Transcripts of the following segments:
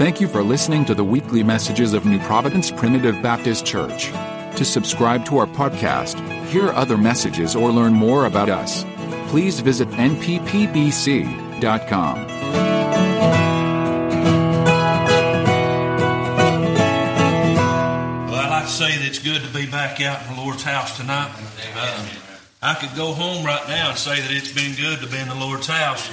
Thank you for listening to the weekly messages of New Providence Primitive Baptist Church. To subscribe to our podcast, hear other messages, or learn more about us, please visit nppbc.com. Well, I'd like to say that it's good to be back out in the Lord's house tonight. Uh, I could go home right now and say that it's been good to be in the Lord's house.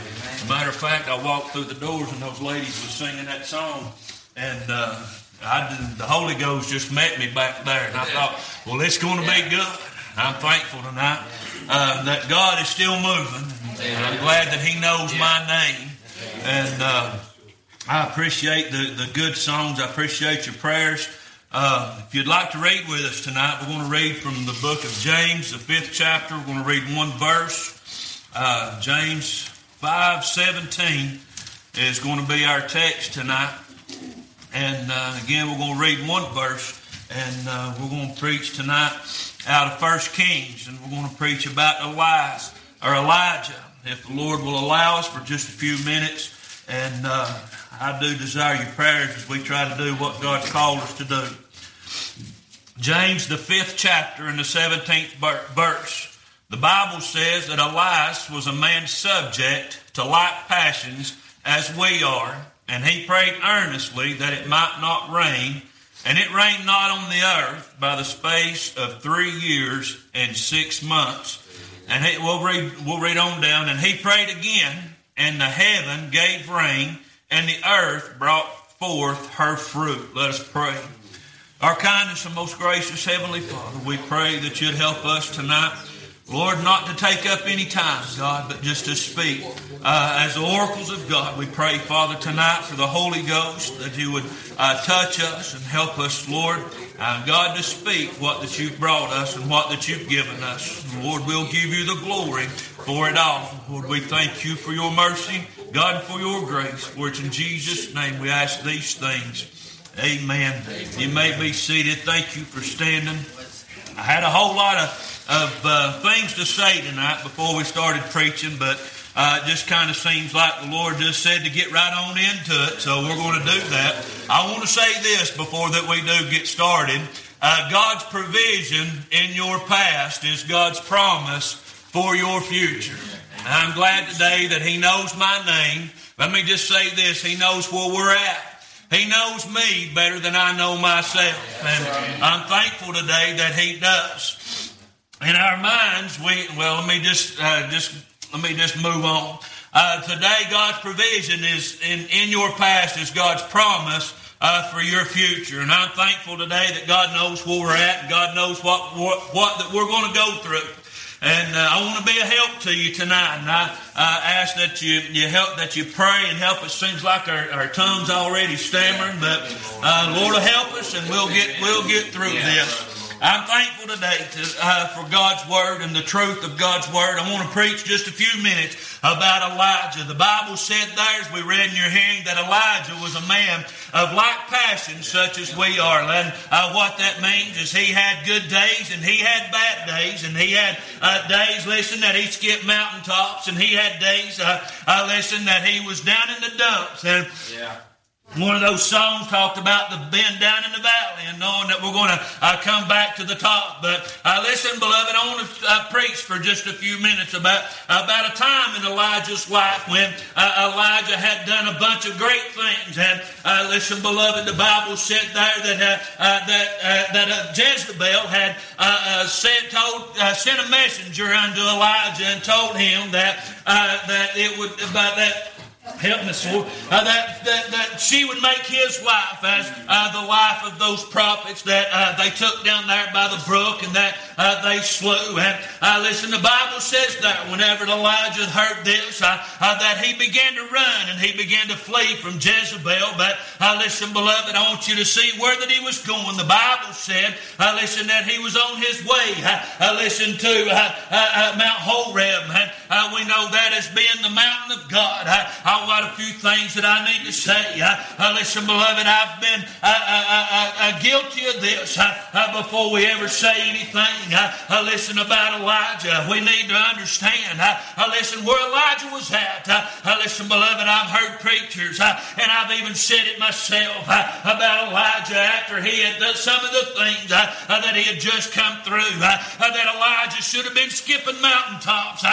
Matter of fact, I walked through the doors and those ladies were singing that song, and uh, I did, the Holy Ghost just met me back there, and I thought, well, it's going to be good. I'm thankful tonight uh, that God is still moving, and I'm glad that He knows my name, and. Uh, I appreciate the, the good songs. I appreciate your prayers. Uh, if you'd like to read with us tonight, we're going to read from the book of James, the fifth chapter. We're going to read one verse. Uh, James five seventeen is going to be our text tonight. And uh, again, we're going to read one verse, and uh, we're going to preach tonight out of First Kings, and we're going to preach about Elias or Elijah, if the Lord will allow us for just a few minutes. And uh, I do desire your prayers as we try to do what God's called us to do. James, the fifth chapter and the 17th verse. The Bible says that Elias was a man subject to like passions as we are, and he prayed earnestly that it might not rain, and it rained not on the earth by the space of three years and six months. And he, we'll read, we'll read on down, and he prayed again, and the heaven gave rain, and the earth brought forth her fruit. Let us pray. Our kindness and most gracious Heavenly Father, we pray that you'd help us tonight. Lord, not to take up any time, God, but just to speak. Uh, as the oracles of God, we pray, Father, tonight for the Holy Ghost, that you would uh, touch us and help us, Lord, uh, God, to speak what that you've brought us and what that you've given us. Lord, we'll give you the glory for it all. Lord, we thank you for your mercy, God, for your grace. For it's in Jesus' name we ask these things. Amen. You may be seated. Thank you for standing. I had a whole lot of, of uh, things to say tonight before we started preaching, but uh, it just kind of seems like the Lord just said to get right on into it, so we're going to do that. I want to say this before that we do get started. Uh, God's provision in your past is God's promise for your future. I'm glad today that He knows my name. Let me just say this He knows where we're at. He knows me better than I know myself. And I'm thankful today that He does. In our minds, we, well, let me just, uh, just, let me just move on. Uh, today, God's provision is in, in your past is God's promise uh, for your future. And I'm thankful today that God knows where we're at and God knows what, what, what that we're going to go through. And uh, I want to be a help to you tonight. And I uh, ask that you, you help, that you pray and help us. Seems like our, our tongue's already stammering, but uh, Lord will help us and we'll get, we'll get through this. I'm thankful today to, uh, for God's Word and the truth of God's Word. I want to preach just a few minutes about Elijah. The Bible said there, as we read in your hearing, that Elijah was a man of like passion such as we are. And uh, what that means is he had good days and he had bad days. And he had uh, days, listen, that he skipped mountaintops. And he had days, uh, uh, listen, that he was down in the dumps. And yeah. One of those songs talked about the bend down in the valley and knowing that we're going to uh, come back to the top. But uh, listen, beloved, I want to uh, preach for just a few minutes about about a time in Elijah's life when uh, Elijah had done a bunch of great things. And uh, listen, beloved, the Bible said there that uh, that that Jezebel had sent told sent a messenger unto Elijah and told him that that it would about that help me, Lord, uh, that, that, that she would make his wife as uh, the wife of those prophets that uh, they took down there by the brook and that uh, they slew. And uh, listen, the Bible says that whenever Elijah heard this, uh, that he began to run and he began to flee from Jezebel. But listen, beloved, I want you to see where that he was going. The Bible said, listen, that he was on his way, listen, to Mount Horeb. Uh, we know that as being the mountain of God. Uh, I've got a few things that I need to say. Uh, uh listen, beloved, I've been uh, uh, uh, uh guilty of this before we ever say anything. listen about Elijah. We need to understand. listen where Elijah was at. listen, beloved, I've heard preachers, and I've even said it myself about Elijah after he had done some of the things that he had just come through. that Elijah should have been skipping mountaintops.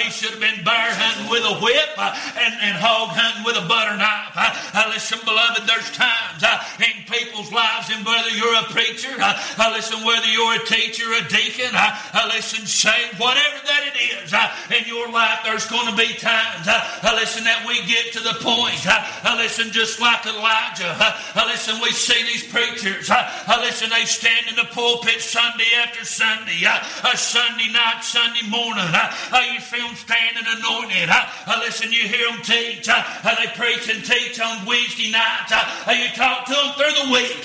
He should have been bear hunting with a whip uh, and, and hog hunting with a butter knife. Uh, uh, listen, beloved, there's times in people's lives, and whether you're a preacher, I listen, whether you're a teacher, a deacon, I listen, say whatever that it is in your life, there's going to be times, I listen, that we get to the point, I listen, just like Elijah, I listen, we see these preachers, I listen, they stand in the pulpit Sunday after Sunday, Sunday night, Sunday morning, you see standing anointed, uh, listen, you hear them teach, how uh, they preach and teach on Wednesday night, uh, you talk to them through the week,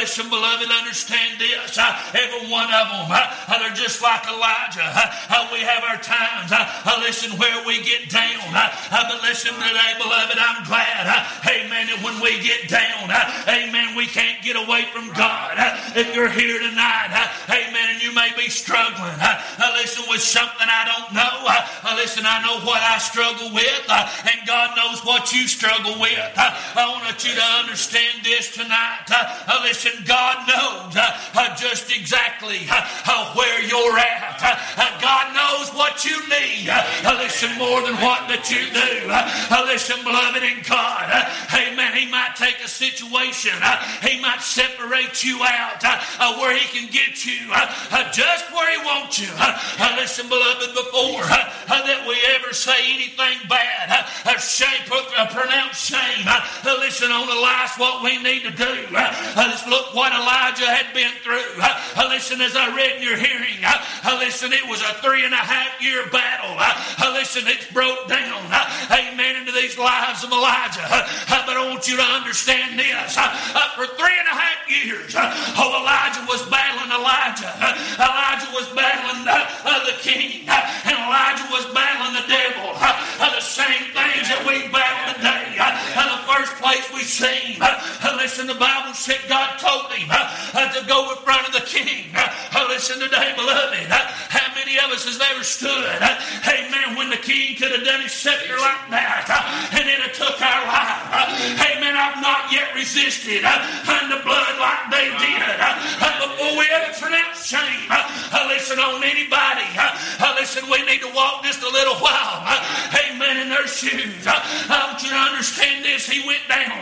listen, beloved, understand this, every one of them, they're just like Elijah, we have our times, listen, where we get down, but listen today, beloved, I'm glad, amen, that when we get down, amen, we can't get away from God. If you're here tonight, amen, and you may be struggling, listen, with something I don't know, Uh, listen, I know what I struggle with, uh, and God knows what you struggle with. Uh, I want you to understand this tonight. Listen, God knows just exactly where you're at. God knows what you need. Listen, more than what that you do. Listen, beloved in God. Amen. He might take a situation. He might separate you out where he can get you just where he wants you. Listen, beloved, before Uh, that we ever say anything bad, uh, uh, shame, pronounce shame. Listen, on the last, what we need to do. Look what Elijah had been through. Listen, as I read in your hearing, listen, it was a three and a half year battle. Listen, it's broke down. Amen. Into these lives of Elijah. But I want you to understand this. For three and a half years, oh, Elijah was battling Elijah. Elijah was battling the king. And Elijah was battling the devil. The same things that we battle today. The first place we seen. Listen, the Bible said God told him uh, to go in front of the king. Listen today, beloved. How many of us has ever stood? Amen. When the king could have done his scepter like that, and it took our life. Amen. I've not yet resisted under blood like they did. Before we ever pronounce shame, listen on anybody. Listen, we need to walk just a little while. Amen. In their shoes. I want you to understand this. He went down.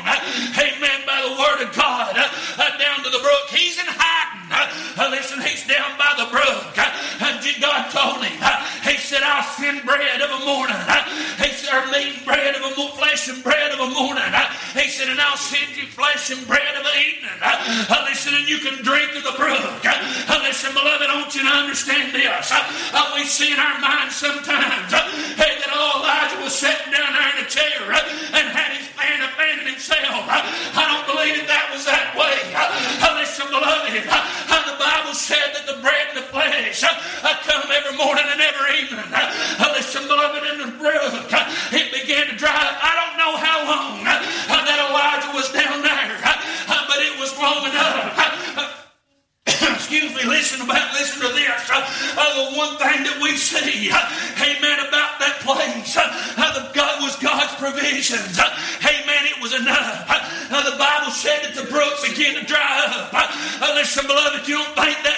Amen. By the word of God, uh, down to the brook. He's in hiding. Uh, listen, he's down by the brook. Uh, and God told him, He said, I'll send bread of a morning. He said, or meat and bread of a morning, flesh and bread of a morning. He said, and I'll send you flesh and bread of an evening. Listen, and you can drink of the brook. Listen, beloved, I want you to understand this. We see in our minds sometimes, hey, that old Elijah was sitting down there beloved,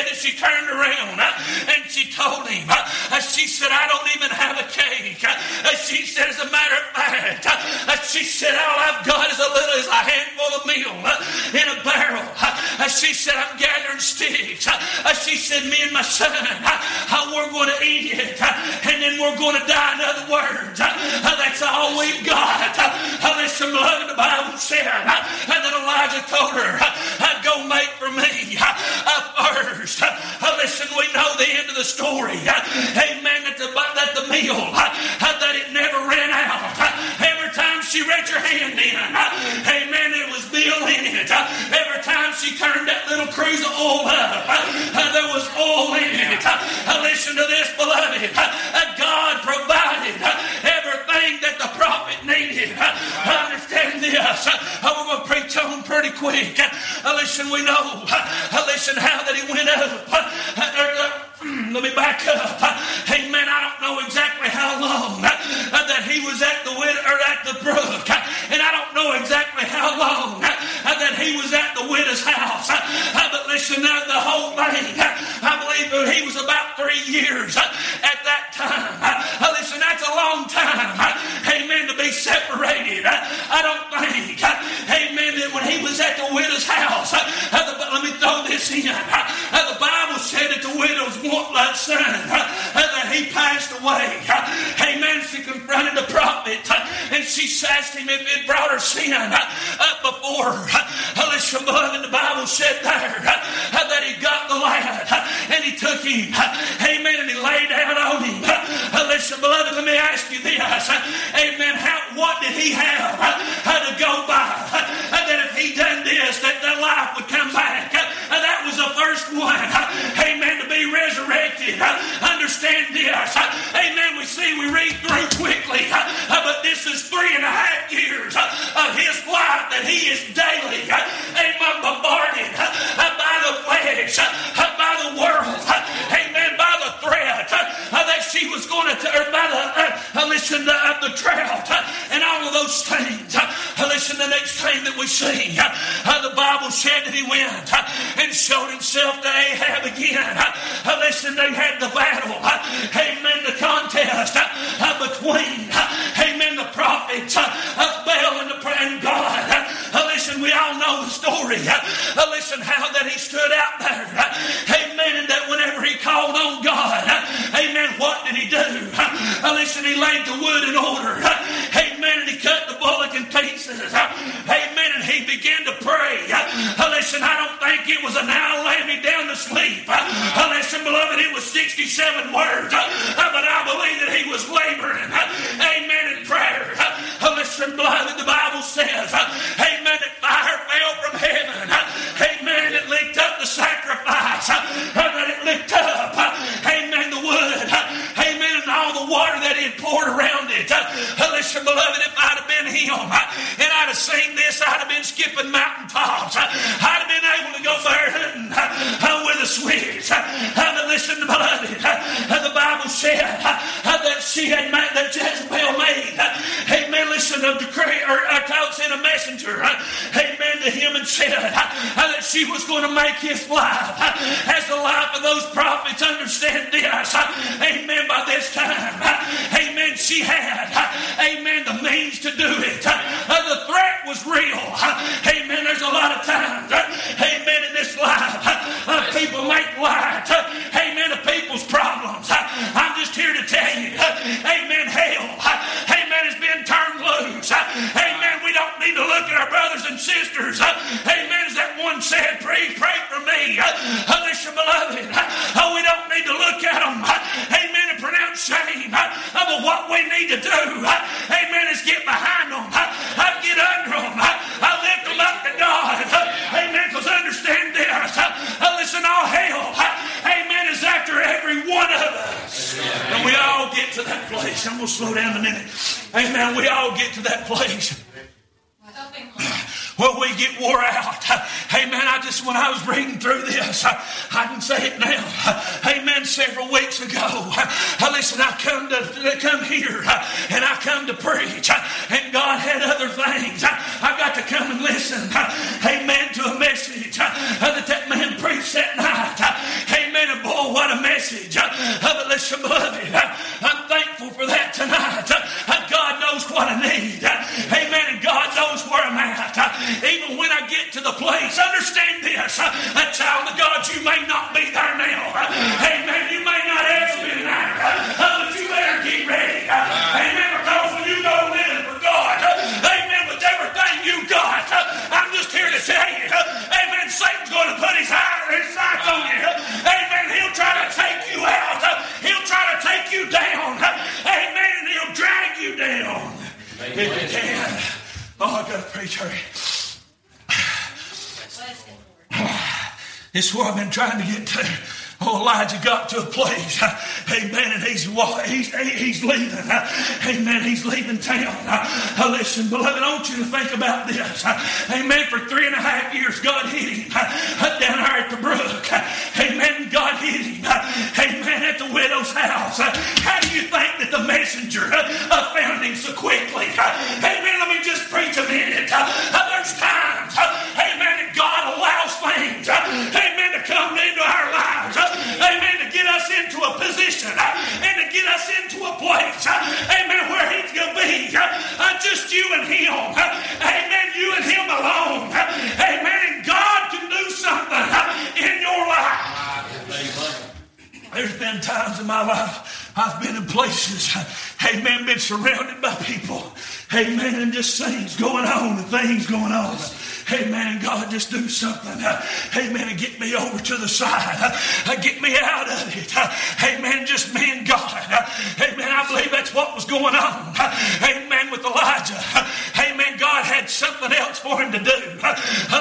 said that she turned around uh, and she told him, uh, she said, I don't even have a cake. Uh, she said, as a matter of fact, she said, all I've got is a little, is a handful of meal in a barrel. she said, I'm gathering sticks. She said, me and my son, we're going to eat it, and then we're going to die. In other words, that's all we've got. Listen, beloved, the Bible said that Elijah told her, go make for me first. Listen, we know the end of the story. Amen. That the, that the meal, that it never ran out. Every time she read her hand in, amen, it was meal in it. She turned that little cruse of oil up, there was oil in it. Uh, listen to this, beloved. Uh, God provided uh, everything that the prophet needed. Understand this. We're going to preach on pretty quick. Listen, we know. Listen how that he went up. Mm, let me back up. Amen. I don't know exactly how long that he was at the widow or at the brook, and I don't know exactly how long that he was at the widow's house. But listen, the whole thing, I believe that he was about three years at that time. Listen, that's a long time. Amen. To be separated. I don't think. Amen. That when he was at the widow's house, let me throw this in. The Bible said that the widow's want son that he passed away. Amen. She confronted the prophet and she asked him if it brought her sin up before her. Listen, beloved, the Bible said there uh, that he got the lad uh, and he took him. Uh, amen. And he laid down on him. Listen, beloved, let me ask you this. Amen. How, what did he have to go by? That if he done this, that the life would come back. That was the first one. Resurrected. Understand this. Amen. We see, we read through quickly, uh, but this is three and a half years of his life that he is daily, amen, bombarded uh, by the flesh, uh, by the world, amen, by the threat that she was going to, or by the, uh, listen, the, uh, the drought, and all of those things. listen, next thing that we see, how uh, the Bible said that he went uh, and showed himself to Ahab again uh, listen, they had the battle, amen, the contest between, amen, the prophets of Baal and, the, and God. Listen, we all know the story. Listen, how that he stood out there, amen, and that whenever he called on God, amen, what did he do? Listen, he laid the wood in order, amen, and he cut the bullock in pieces, amen, he began to pray. Uh, listen, I don't think it was an hour lay me down to sleep. Uh, uh, listen, below beloved, it was 67 words. But I believe that he was laboring. Amen. In prayer. Listen, beloved, the Bible says, him and I'd have seen this, I'd have been skipping mountaintops. I'd have been able to go there a switch listen, beloved, the Bible said that she had made, that Jezebel made, amen, listen, a decree, or I sent a messenger, amen, to him and said that she was going to make his life. As the life of those prophets. Understand this, amen, by this time, amen, she had, amen, the means to do it. The threat was real, amen. There's a lot of times, amen, in this life, people make light, place we get wore out. Amen. I just, when I was reading through this, I, can say it now. Amen. Several weeks ago, listen, I come to come here and I come to preach, what I need. Amen. And God knows where I'm at. Even when I get to the place, understand this. A child of God, you may not be there now. Amen. You may not have been there. But you better get ready. Amen. Because when you go live for God, amen, with everything you got, I'm just here to tell you, amen, Satan's going to put his eyes It began. Oh, I've got to preach hurry. It's where I've been trying to get to. Oh, Elijah got to a place, amen, and he's, he's, he's leaving, amen, he's leaving town. Listen, beloved, I want you to think about this, amen, for three and a half years, God hid him uh, down there at the brook, amen, God hid him, uh, amen, at the widow's house. How do you think that the messenger uh, found him so quickly? Amen, let me just preach a minute. There's times, amen, that God allows things, amen, to come into our lives amen, to get us into a position uh, and to get us into a place, uh, amen, where He's going to be uh, uh, just you and Him, amen, you and Him alone, amen, and God can do something in your life. There's been times in my life I've been in places, amen, been surrounded by people, amen, and just things going on and things going on. Amen. God, just do something. Amen. And get me over to the side. Get me out of it. Amen. Just me and God. Amen. I believe that's what was going on. Amen. With Elijah. Amen. God had something else for him to do.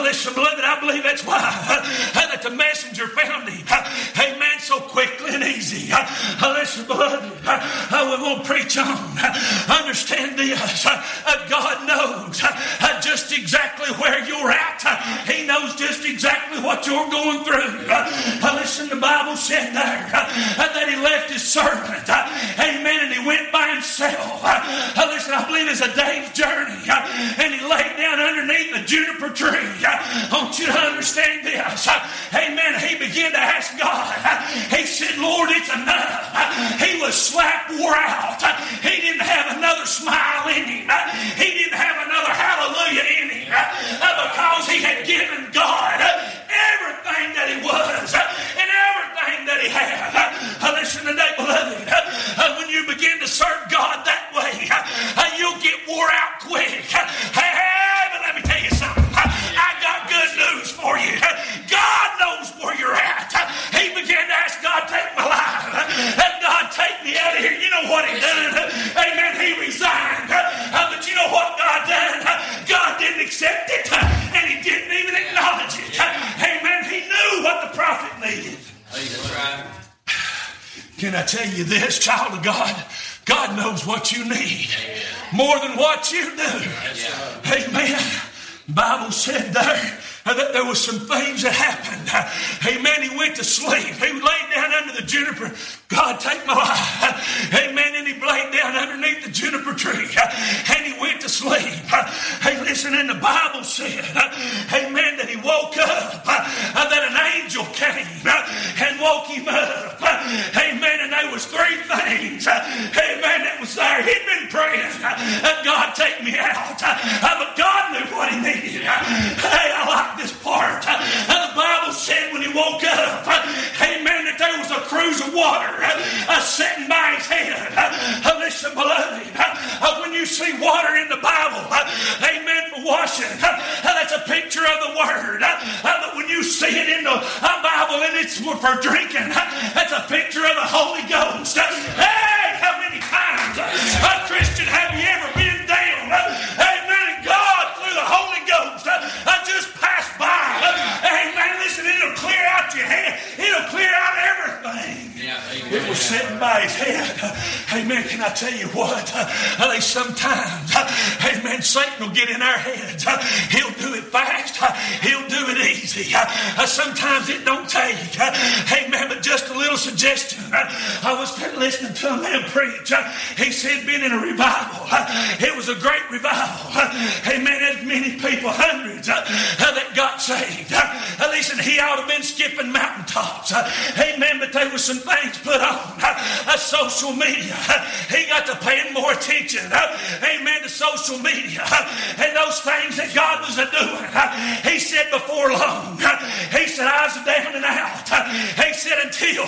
Listen, beloved, I believe that's why that the messenger found him. Amen. So quickly and easy. Uh, listen, beloved, uh, uh, we won't preach on. Understand this. God knows just exactly where you're you're at. He knows just exactly what you're going through. Listen, the Bible said there that he left his servant. Amen. And he went by himself. Uh, listen, I believe it's a day's journey. Uh, and he laid down underneath the juniper tree. Uh, I want you to understand this. Amen. He began to ask God. He said, Lord, it's enough. He was slap wore out. He didn't have another smile in him. He didn't have another hallelujah in him because he had given God everything that he was and everything that he had. Listen today, beloved, you begin to serve God that way, uh, you'll get wore out quick. Hey, but let me tell you something. I got good news for you. God knows where you're at. He began to ask God, take my life. And God, take me out of here. You know what he done? Amen. He resigned. Uh, but you know what God done? God didn't accept it. And he didn't even acknowledge it. Amen. He knew what the prophet needed. That's right. Can I tell you this, child of God? God knows what you need more than what you do. Amen. Bible said there that there was some things that happened. Amen. He went to sleep. He laid down under the juniper. God, take my life. Amen. He laid down underneath the juniper tree. And he went to sleep. Hey, listen, and the Bible said, Amen, that he woke up, that an angel came and woke him up. Amen. And there was three things. Amen. That was there. He'd been praying. God, take me out. But God knew what he needed. Hey, I like this part. The Bible said when he woke up, amen, that there was a cruse of water uh, sitting by his head. Uh, listen, beloved, uh, when you see water in the Bible, amen, for washing, that's a picture of the Word. but when you see it in the Bible and it's for drinking, that's a picture of the Holy Ghost. Hey, how many times, a Christian, have you ever been down? Listen, it'll clear out your head. It'll clear out everything. It was sitting by his head. Amen. Can I tell you what? They sometimes, amen, Satan will get in our heads. He'll do it fast. He'll do it easy. Sometimes it don't take. Amen. But just a little suggestion. I was listening to a man preach. He said, been in a revival. It was a great revival. Amen. As many people, hundreds, that got saved. Listen, he ought to have been skipping mountaintops. Amen. But there was some things put on uh, social media. He got to paying more attention, uh, amen, to social media uh, and those things that God was doing. Uh, he said before long, he said, I was down and out. He said, until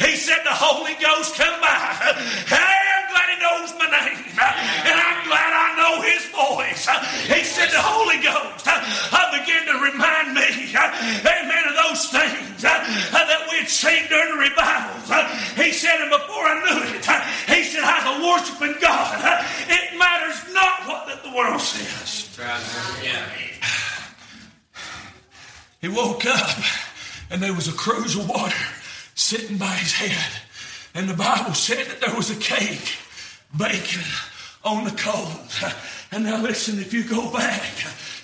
he said the Holy Ghost come by. Hey, I'm glad he knows my name. And I'm glad I know his voice. He said the Holy Ghost I began to remind me, amen, amen, of those things uh, that we had seen during the revivals. Uh, he said, and before I knew it, uh, he said, I was worshiping God. Uh, it matters not what the world says. He woke up, and there was a cruse of water sitting by his head. And the Bible said that there was a cake baking on the coals. And now listen, if you go back,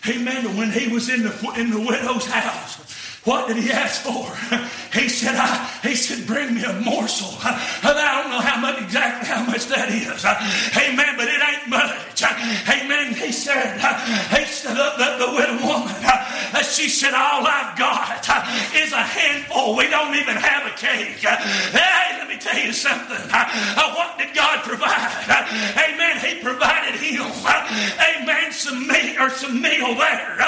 amen, when he was in the, in the widow's house, what did he ask for? He said, I, he said, bring me a morsel. I, don't know how much, exactly how much that is. Amen, but it ain't much. Amen. He said, he said, the, the, the widow woman, she said, all I've got is a handful. We don't even have a cake. Hey, let me tell you something. Uh, what did God provide? Amen. He provided him, amen, some meat or some meal there.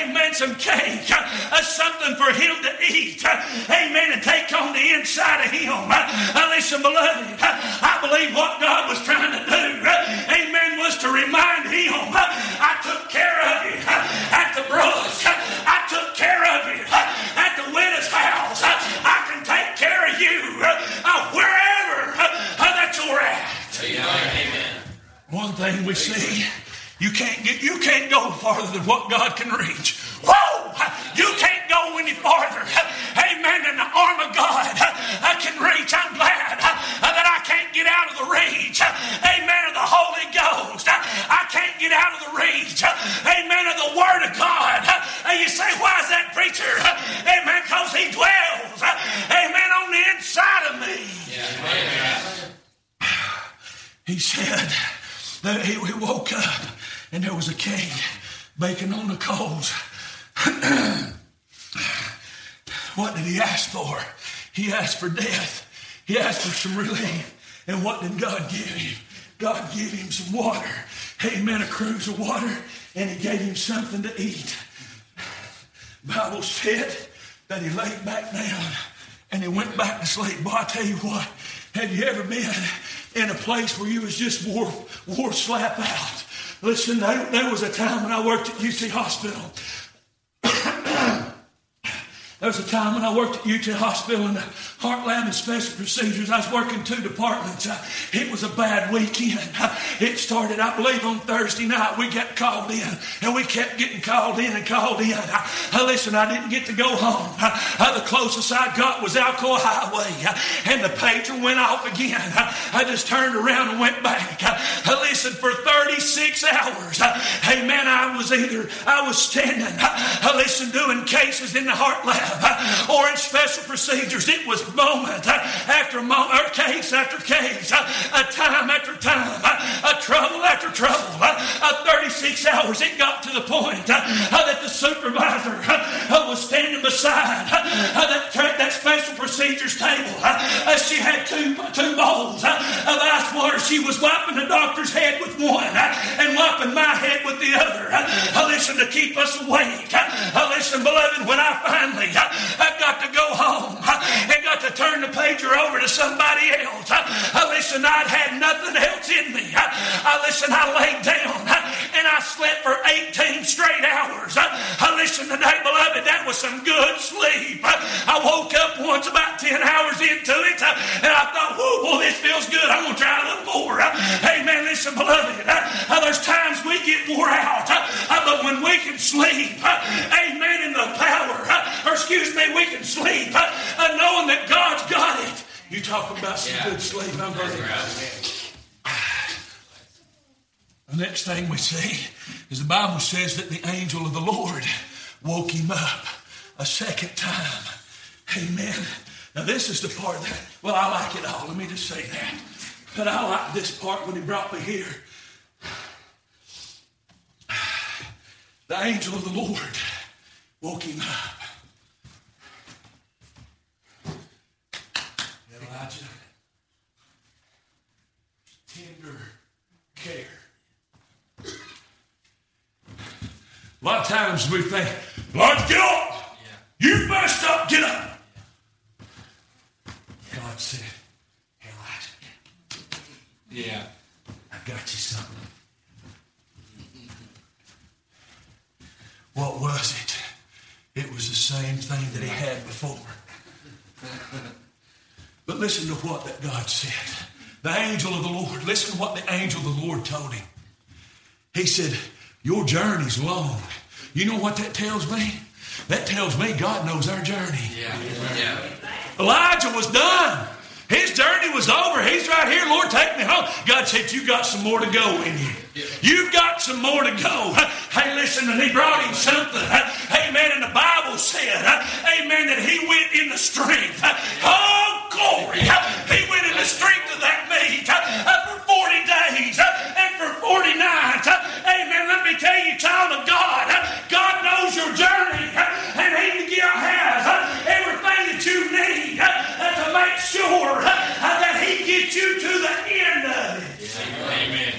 Amen, some cake, uh, something for him to eat amen, and take on the inside of him. Uh, uh listen, beloved, uh, I believe what God was trying to do, uh, amen, was to remind him, I took care of you at the brush. I took care of you at the widow's house. I can take care of you wherever that you're at. Amen. One thing we see, you can't get, you can't go farther than what God can reach. Whoa! You can't go any farther. Of God I can reach. I'm glad uh, that I can't get out of the reach. Amen. Of the Holy Ghost. I can't get out of the reach. Amen. Of the Word of God. And you say, why is that preacher? Amen. Because he dwells. Amen. On the inside of me. He said that he woke up and there was a cake baking on the coals. what did he ask for? He asked for death. He asked for some relief. And what did God give him? God gave him some water. Amen. A cruse of water. And he gave him something to eat. Bible said that he laid back down and he went back to sleep. Boy, I tell you what, have you ever been in a place where you was just wore, wore slap out? Listen, there, there was a time when I worked at UC Hospital. There was a time when I worked at UT Hospital in the heart lab and special procedures. I was working two departments. Uh, it was a bad weekend. Uh, it started, I believe, on Thursday night. We got called in, and we kept getting called in and called in. Uh, uh listen, I didn't get to go home. Uh, uh, the closest I got was Alcoa Highway, and the pager went off again. I just turned around and went back. listen, for 36 hours, hey man, I was either, I was standing, listen, doing cases in the heart lab or in special procedures. It was moment after moment, or case after case, a time after time, a trouble after trouble. 36 hours, it got to the point that the supervisor was standing beside that, that special procedures table. She had two, two bowls of ice water. She was wiping the doctor's head with one and wiping my head with the other. Listen, to keep us awake. Listen, beloved, when I finally I've got to go home and got to turn the pager over to somebody else. I listen, I'd had nothing else in me. I listen, I laid down and I slept for 18 straight hours. I listen today, beloved, that was some good sleep. I woke up once about 10 hours into it and I thought, whoa, well, this feels good. I'm going to try a little more. Hey, man, listen, beloved, oh, there's times we get wore out, oh, but when we can sleep, amen, in the power, or excuse me, we can sleep uh, knowing that God's got it. You talk about some yeah. good sleep. I'm going The next thing we see is the Bible says that the angel of the Lord woke him up a second time. Amen. Now, this is the part that, well, I like it all. Let me just say that. But I like this part when he brought me here. The angel of the Lord woke him up. Elijah. Tender care. A lot of times we think, Lord, get up. Yeah. You messed up, get up. Yeah. God said, Elijah. Yeah. I got you something. What was it? It was the same thing that he had before. But listen to what that God said. The angel of the Lord. Listen to what the angel of the Lord told him. He said, Your journey's long. You know what that tells me? That tells me God knows our journey. Yeah. Elijah was done. His journey was over. He's right here. Lord, take me home. God said, You got some more to go in you. You've got some more to go. Hey, listen, and he brought him something. Amen. And the Bible said, Amen, that he went in the strength. Oh, glory. He went in the strength of that meat uh, for 40 days uh, and for 40 nights. Uh, amen. Let me tell you, child of God, God knows your journey, and He has everything that you need to make sure that He gets you to the end of it. Amen.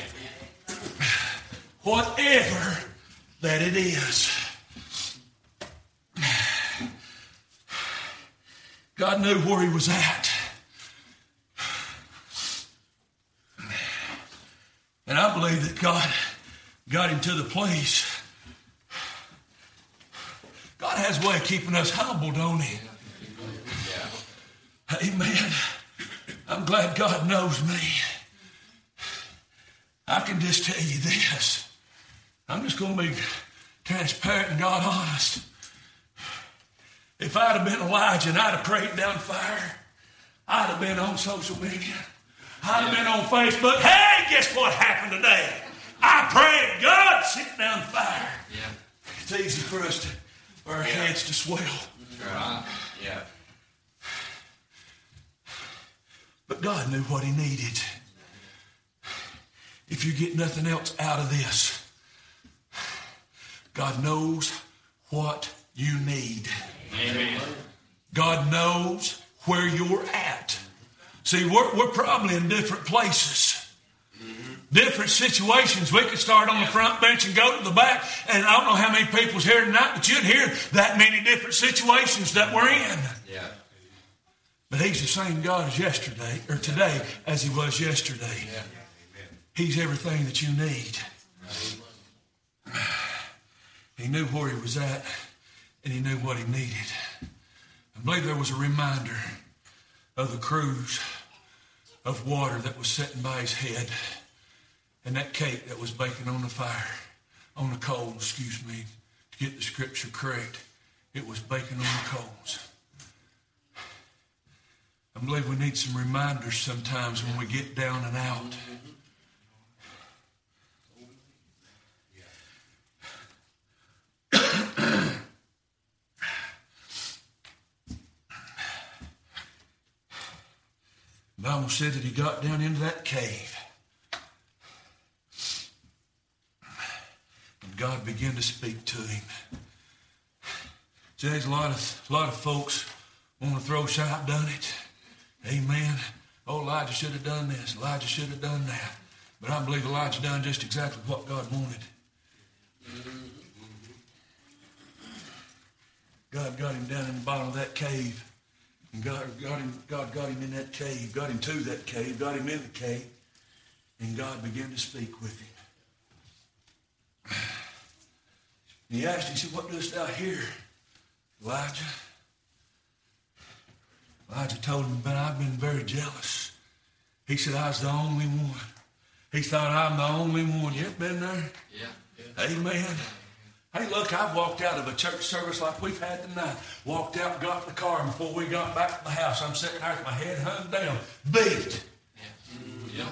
Whatever that it is. Knew where He was at. And I believe that God got him to the place. God has a way of keeping us humble, don't He? Amen. I'm glad God knows me. I can just tell you this. I'm just going to be transparent and God honest. If I'd have been Elijah and I'd have prayed down fire, I'd have been on social media. I'd have been on Facebook. Hey, guess what happened today? I prayed, God, sit down fire. Yeah. It's easy for us to, for our heads to swell. Right. Yeah. But God knew what He needed. If you get nothing else out of this, God knows what you need. Amen. God knows where you're at. See, we're, we're probably in different places. Different situations. We could start on the front bench and go to the back, and I don't know how many people's here tonight, but you'd hear that many different situations that we're in. Yeah. But He's the same God as yesterday, or today, as He was yesterday. Yeah. He's everything that you need. He knew where He was at, and He knew what He needed. I believe there was a reminder of the cruse of water that was sitting by his head and that cake that was baking on the fire, on the coals, excuse me, to get the scripture correct. It was baking on the coals. I believe we need some reminders sometimes when we get down and out. Bible said that he got down into that cave. And God began to speak to him. See, there's a lot of, a lot of folks want to throw shot, done it. Amen. Oh, Elijah should have done this. Elijah should have done that. But I believe Elijah done just exactly what God wanted. God got him down in the bottom of that cave. And God got him, God got him in that cave, got him to that cave, got him in the cave, and God began to speak with him. And he asked, he said, What doest thou here, Elijah? Elijah told him, But I've been very jealous. He said, I was the only one. He thought I'm the only one. You ever been there? Yeah. Amen. Hey, look, I've walked out of a church service like we've had tonight. Walked out, got in the car, and before we got back to the house, I'm sitting there with my head hung down, beat. Yeah.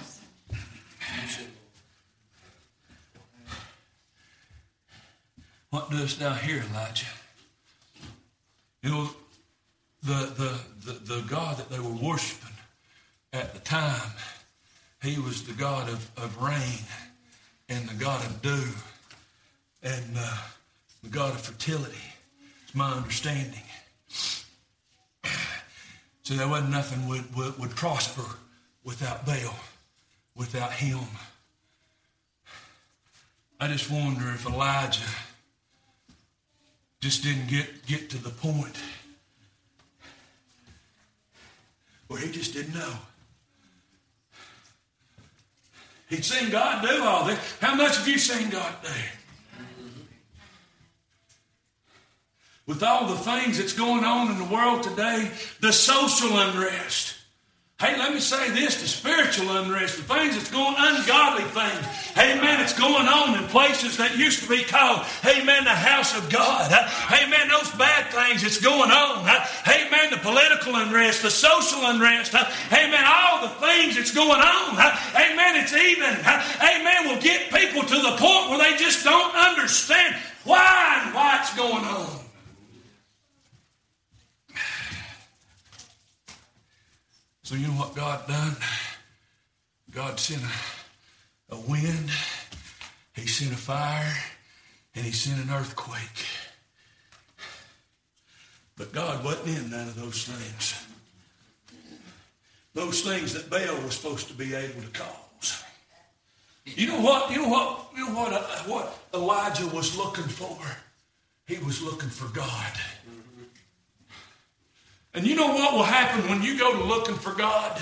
What doest thou here, Elijah? You know, the, the, the, the God that they were worshiping at the time, he was the God of, of rain and the God of dew and uh, the God of fertility. It's my understanding. So there wasn't nothing would, would, would prosper without Baal, without him. I just wonder if Elijah just didn't get, get to the point where he just didn't know. He'd seen God do all this. How much have you seen God do? With all the things that's going on in the world today, the social unrest. Hey, let me say this the spiritual unrest, the things that's going ungodly things. Amen. It's going on in places that used to be called, amen, the house of God. Amen. Those bad things that's going on. Amen. The political unrest, the social unrest, amen, all the things that's going on, amen, it's even, amen, will get people to the point where they just don't understand why and what's going on. So you know what God done? God sent a, a wind, He sent a fire, and He sent an earthquake. But God wasn't in none of those things. Those things that Baal was supposed to be able to cause. You know what? You know what? You know what? Uh, what Elijah was looking for? He was looking for God. And you know what will happen when you go to looking for God?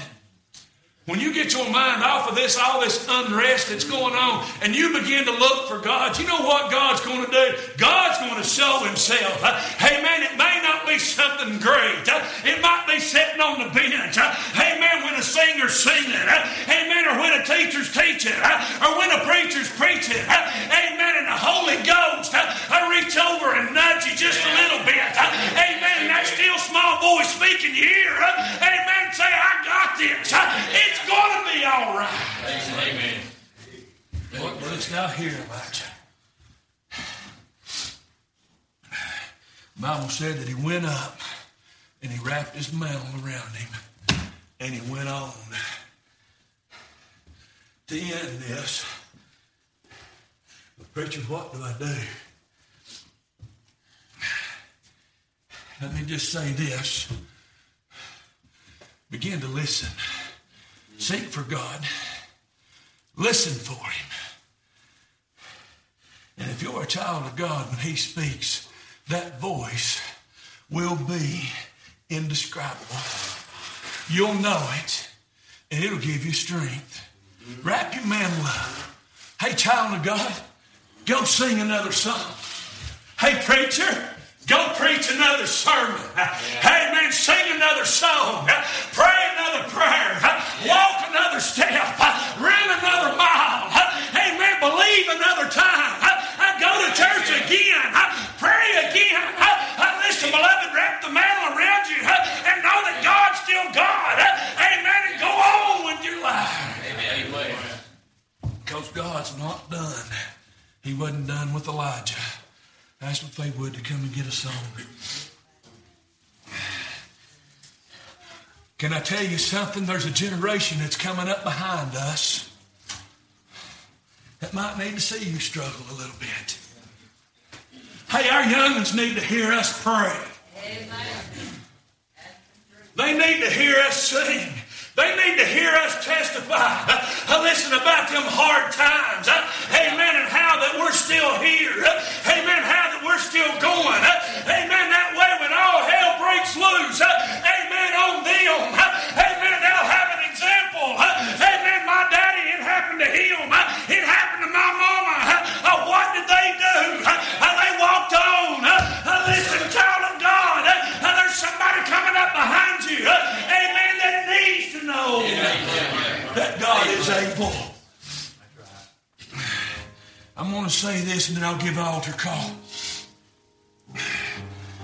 When you get your mind off of this, all this unrest that's going on, and you begin to look for God, you know what God's going to do? God's going to show Himself. Hey, man, it may not be something great. It might be sitting on the bench. Hey, man, singer's singing. Amen. Or when a teacher's teaching. Or when a preacher's preaching. Amen. And the Holy Ghost, I reach over and nudge you just a little bit. Amen. And that still small voice speaking you hear. Amen. Say, I got this. It's going to be all right. Amen. What dost thou hear, Elijah? Bible said that he went up and he wrapped his mantle around him and he went on to end this. But preacher, what do I do? Let me just say this. Begin to listen. Seek for God. Listen for Him. And if you're a child of God, when He speaks, that voice will be indescribable. You'll know it, and it'll give you strength. Wrap your mantle up. Hey, child of God, go sing another song. Hey, preacher, Go preach another sermon. Yeah. Amen. Sing another song. Pray another prayer. Walk another step. Run another mile. Hey, Amen. Believe another time. I Go to church again. Pray again. Listen, beloved, wrap the mantle around you still God. Amen. And go on with your life. Amen. Because God's not done. He wasn't done with Elijah. Ask if they would to come and get us home. Can I tell you something? There's a generation that's coming up behind us that might need to see you struggle a little bit. Hey, our young ones need to hear us pray. Amen. They need to hear us sing. They need to hear us testify. Uh, listen about them hard times. Uh, amen. And how that we're still here. Amen. How that we're still going. Amen. That way when all hell breaks loose. Uh, amen. On them. Uh, amen. They'll have an example. Amen. My daddy, it happened to him. It happened to my mama. What did they do? They walked on. Listen, child of God. There's somebody coming up behind you. Amen needs to know that God is able. I'm going to say and then I'll give an altar call.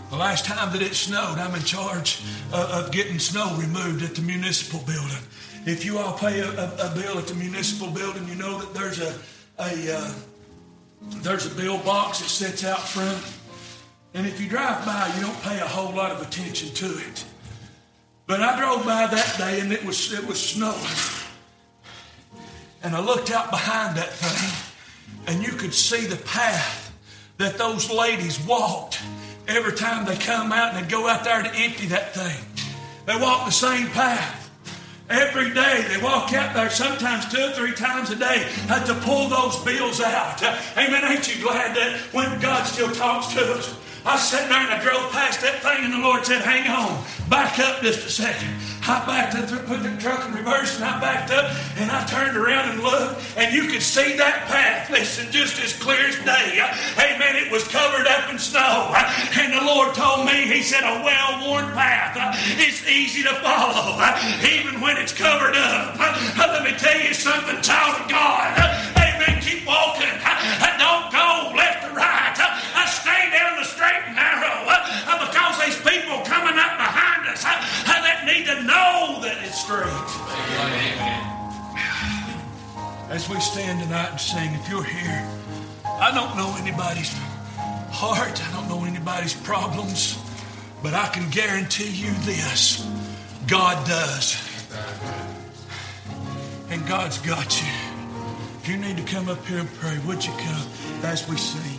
The last time that it snowed, I'm in charge of getting snow removed at the municipal building. If you all pay a, a, a bill at the municipal building, you know that there's a, a uh, there's a bill box that sits out front. And if you drive by, you don't pay a whole lot of attention to it. But I drove by that day and it was it was snowing. And I looked out behind that thing and you could see the path that those ladies walked every time they come out and they go out there to empty that thing. They walk the same path. Every day they walk out there, sometimes two or three times a day, to pull those bills out. Amen. Ain't you glad that when God still talks to us? I sitting there and I drove past that thing, and the Lord said, Hang on, back up just a second. I backed up, put the truck in reverse, and I backed up, and I turned around and looked, and you could see that path, listen, just as clear as day. Amen. It was covered up in snow. And the Lord told me, He said, a well worn path is easy to follow, even when it's covered up. Let me tell you something, child of God. Amen. Keep walking. Coming up behind us straight. As we stand tonight and sing, if you're here, I don't know anybody's heart, I don't know anybody's problems, but I can guarantee you this God does. And God's got you. If you need to come up here and pray, would you come as we sing?